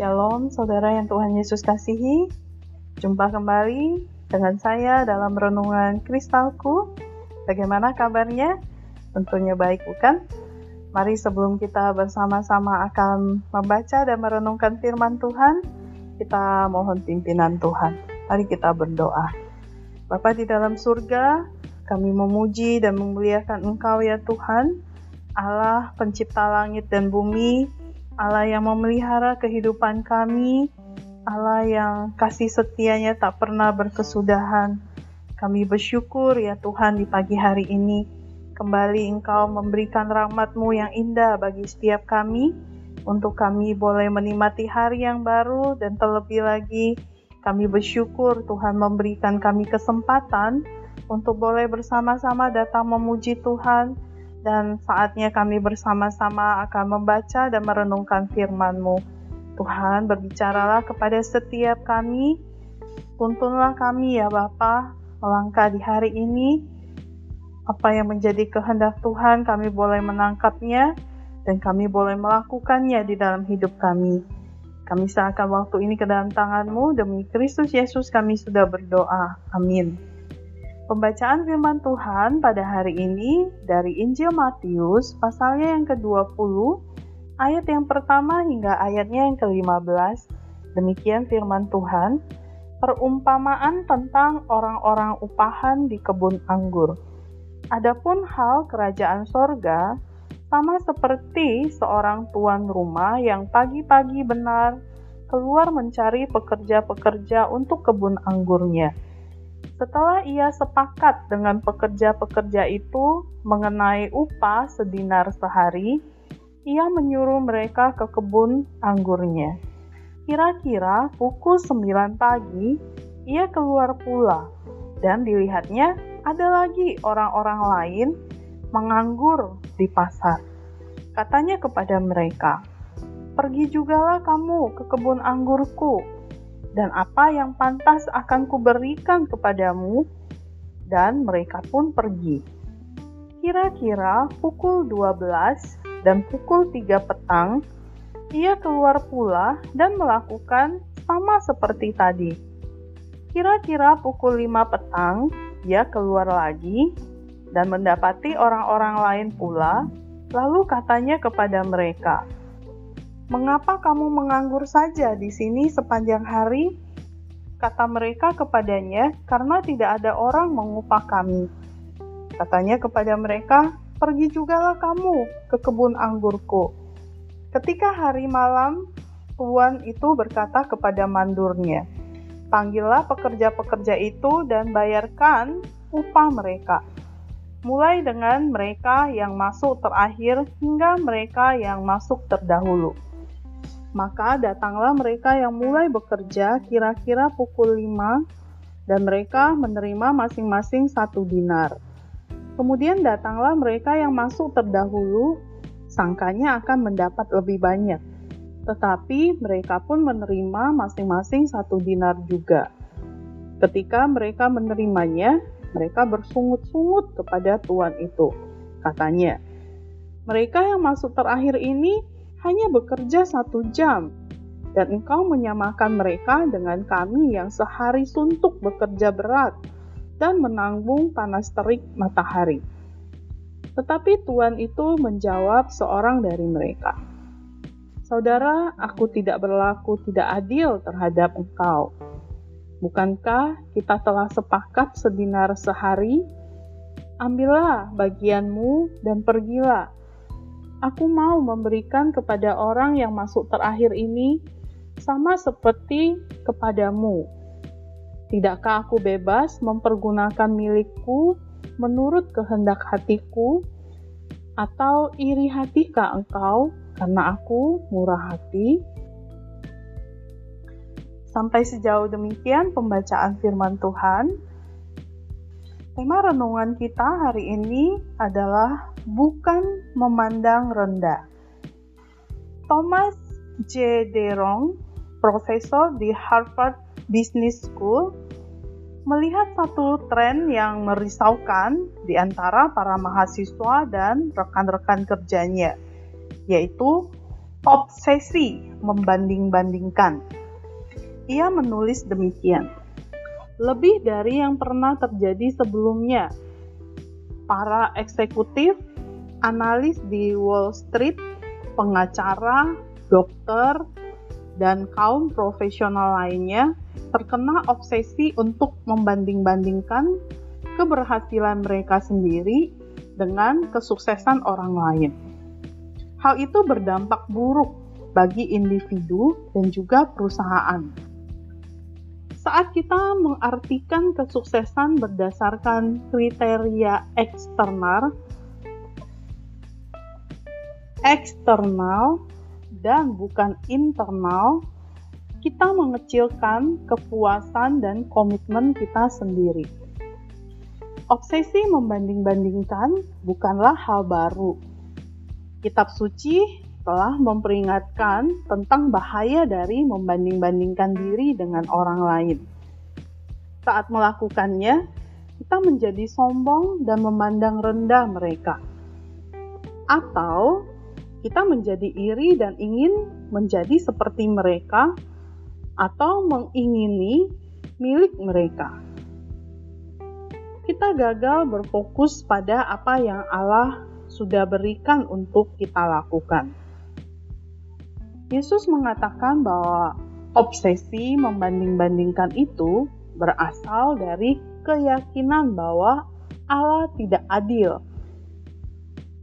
Shalom, saudara yang Tuhan Yesus kasihi. Jumpa kembali dengan saya dalam renungan kristalku. Bagaimana kabarnya? Tentunya baik, bukan? Mari sebelum kita bersama-sama akan membaca dan merenungkan firman Tuhan, kita mohon pimpinan Tuhan. Mari kita berdoa. Bapa di dalam surga, kami memuji dan memuliakan Engkau ya Tuhan, Allah pencipta langit dan bumi, Allah yang memelihara kehidupan kami, Allah yang kasih setianya tak pernah berkesudahan. Kami bersyukur ya Tuhan di pagi hari ini, kembali Engkau memberikan rahmat-Mu yang indah bagi setiap kami, untuk kami boleh menikmati hari yang baru dan terlebih lagi kami bersyukur Tuhan memberikan kami kesempatan untuk boleh bersama-sama datang memuji Tuhan, dan saatnya kami bersama-sama akan membaca dan merenungkan firman-Mu. Tuhan, berbicaralah kepada setiap kami, tuntunlah kami ya Bapa, melangkah di hari ini, apa yang menjadi kehendak Tuhan kami boleh menangkapnya, dan kami boleh melakukannya di dalam hidup kami. Kami serahkan waktu ini ke dalam tangan-Mu, demi Kristus Yesus kami sudah berdoa. Amin. Pembacaan firman Tuhan pada hari ini dari Injil Matius pasalnya yang ke-20 ayat yang pertama hingga ayatnya yang ke-15. Demikian firman Tuhan, perumpamaan tentang orang-orang upahan di kebun anggur. Adapun hal kerajaan sorga sama seperti seorang tuan rumah yang pagi-pagi benar keluar mencari pekerja-pekerja untuk kebun anggurnya setelah ia sepakat dengan pekerja-pekerja itu mengenai upah sedinar sehari, ia menyuruh mereka ke kebun anggurnya. Kira-kira pukul 9 pagi, ia keluar pula, dan dilihatnya ada lagi orang-orang lain menganggur di pasar. Katanya kepada mereka, "Pergi jugalah kamu ke kebun anggurku." Dan apa yang pantas akan kuberikan kepadamu, dan mereka pun pergi. Kira-kira pukul 12 dan pukul 3 petang, ia keluar pula dan melakukan sama seperti tadi. Kira-kira pukul 5 petang, ia keluar lagi dan mendapati orang-orang lain pula, lalu katanya kepada mereka, Mengapa kamu menganggur saja di sini sepanjang hari? Kata mereka kepadanya, karena tidak ada orang mengupah kami. Katanya kepada mereka, pergi jugalah kamu ke kebun anggurku. Ketika hari malam, tuan itu berkata kepada mandurnya, Panggillah pekerja-pekerja itu dan bayarkan upah mereka. Mulai dengan mereka yang masuk terakhir hingga mereka yang masuk terdahulu maka datanglah mereka yang mulai bekerja kira-kira pukul 5 dan mereka menerima masing-masing satu dinar. Kemudian datanglah mereka yang masuk terdahulu, sangkanya akan mendapat lebih banyak. Tetapi mereka pun menerima masing-masing satu dinar juga. Ketika mereka menerimanya, mereka bersungut-sungut kepada tuan itu. Katanya, mereka yang masuk terakhir ini hanya bekerja satu jam, dan engkau menyamakan mereka dengan kami yang sehari suntuk bekerja berat dan menanggung panas terik matahari. Tetapi Tuhan itu menjawab seorang dari mereka, Saudara, aku tidak berlaku tidak adil terhadap engkau. Bukankah kita telah sepakat sedinar sehari? Ambillah bagianmu dan pergilah aku mau memberikan kepada orang yang masuk terakhir ini sama seperti kepadamu. Tidakkah aku bebas mempergunakan milikku menurut kehendak hatiku? Atau iri hatikah engkau karena aku murah hati? Sampai sejauh demikian pembacaan firman Tuhan. Tema renungan kita hari ini adalah bukan memandang rendah. Thomas J. Derong, profesor di Harvard Business School, melihat satu tren yang merisaukan di antara para mahasiswa dan rekan-rekan kerjanya, yaitu obsesi membanding-bandingkan. Ia menulis demikian. Lebih dari yang pernah terjadi sebelumnya, para eksekutif, analis di Wall Street, pengacara, dokter, dan kaum profesional lainnya terkena obsesi untuk membanding-bandingkan keberhasilan mereka sendiri dengan kesuksesan orang lain. Hal itu berdampak buruk bagi individu dan juga perusahaan. Saat kita mengartikan kesuksesan berdasarkan kriteria eksternal, eksternal dan bukan internal, kita mengecilkan kepuasan dan komitmen kita sendiri. Obsesi membanding-bandingkan bukanlah hal baru, Kitab suci telah memperingatkan tentang bahaya dari membanding-bandingkan diri dengan orang lain. Saat melakukannya, kita menjadi sombong dan memandang rendah mereka. Atau kita menjadi iri dan ingin menjadi seperti mereka atau mengingini milik mereka. Kita gagal berfokus pada apa yang Allah sudah berikan untuk kita lakukan. Yesus mengatakan bahwa obsesi membanding-bandingkan itu berasal dari keyakinan bahwa Allah tidak adil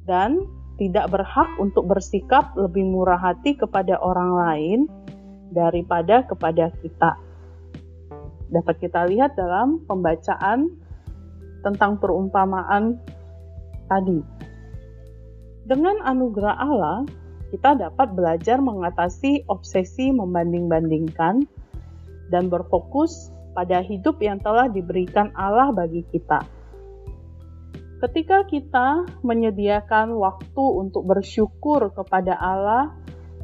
dan tidak berhak untuk bersikap lebih murah hati kepada orang lain daripada kepada kita. Dapat kita lihat dalam pembacaan tentang perumpamaan tadi. Dengan anugerah Allah, kita dapat belajar mengatasi obsesi membanding-bandingkan dan berfokus pada hidup yang telah diberikan Allah bagi kita. Ketika kita menyediakan waktu untuk bersyukur kepada Allah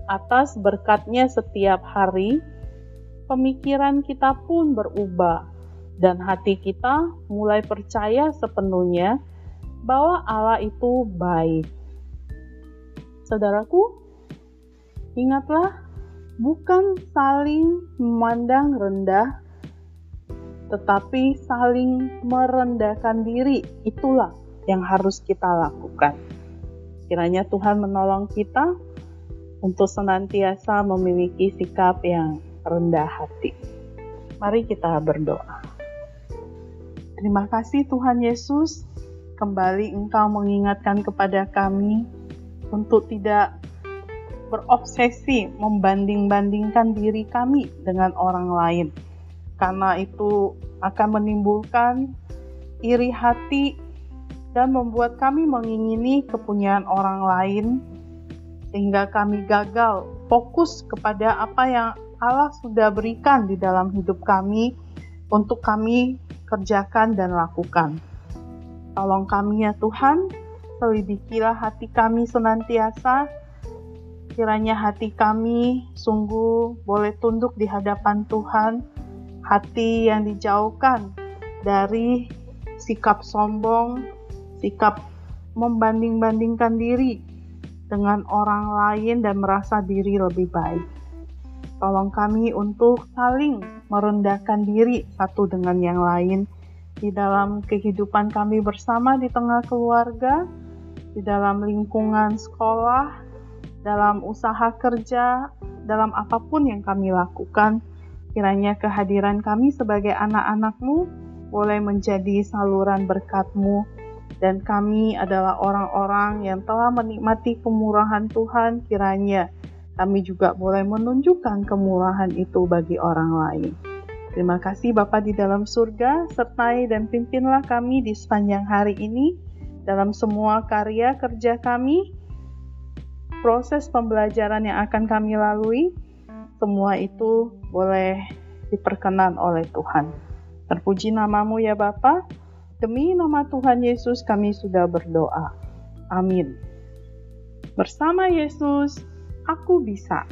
atas berkatnya setiap hari, pemikiran kita pun berubah dan hati kita mulai percaya sepenuhnya bahwa Allah itu baik. Saudaraku, ingatlah bukan saling memandang rendah, tetapi saling merendahkan diri. Itulah yang harus kita lakukan. Kiranya Tuhan menolong kita untuk senantiasa memiliki sikap yang rendah hati. Mari kita berdoa. Terima kasih Tuhan Yesus, kembali Engkau mengingatkan kepada kami untuk tidak berobsesi membanding-bandingkan diri kami dengan orang lain, karena itu akan menimbulkan iri hati dan membuat kami mengingini kepunyaan orang lain, sehingga kami gagal fokus kepada apa yang Allah sudah berikan di dalam hidup kami untuk kami kerjakan dan lakukan. Tolong kami ya Tuhan, selidikilah hati kami senantiasa. Kiranya hati kami sungguh boleh tunduk di hadapan Tuhan, hati yang dijauhkan dari sikap sombong, sikap membanding-bandingkan diri dengan orang lain dan merasa diri lebih baik. Tolong kami untuk saling merendahkan diri satu dengan yang lain di dalam kehidupan kami bersama di tengah keluarga, di dalam lingkungan sekolah, dalam usaha kerja, dalam apa pun yang kami lakukan. Kiranya kehadiran kami sebagai anak-anakmu boleh menjadi saluran berkatmu dan kami adalah orang-orang yang telah menikmati kemurahan Tuhan kiranya kami juga boleh menunjukkan kemurahan itu bagi orang lain. Terima kasih Bapak di dalam surga, sertai dan pimpinlah kami di sepanjang hari ini dalam semua karya kerja kami, proses pembelajaran yang akan kami lalui, semua itu boleh diperkenan oleh Tuhan. Terpuji namamu ya Bapa. Demi nama Tuhan Yesus kami sudah berdoa. Amin. Bersama Yesus, aku bisa.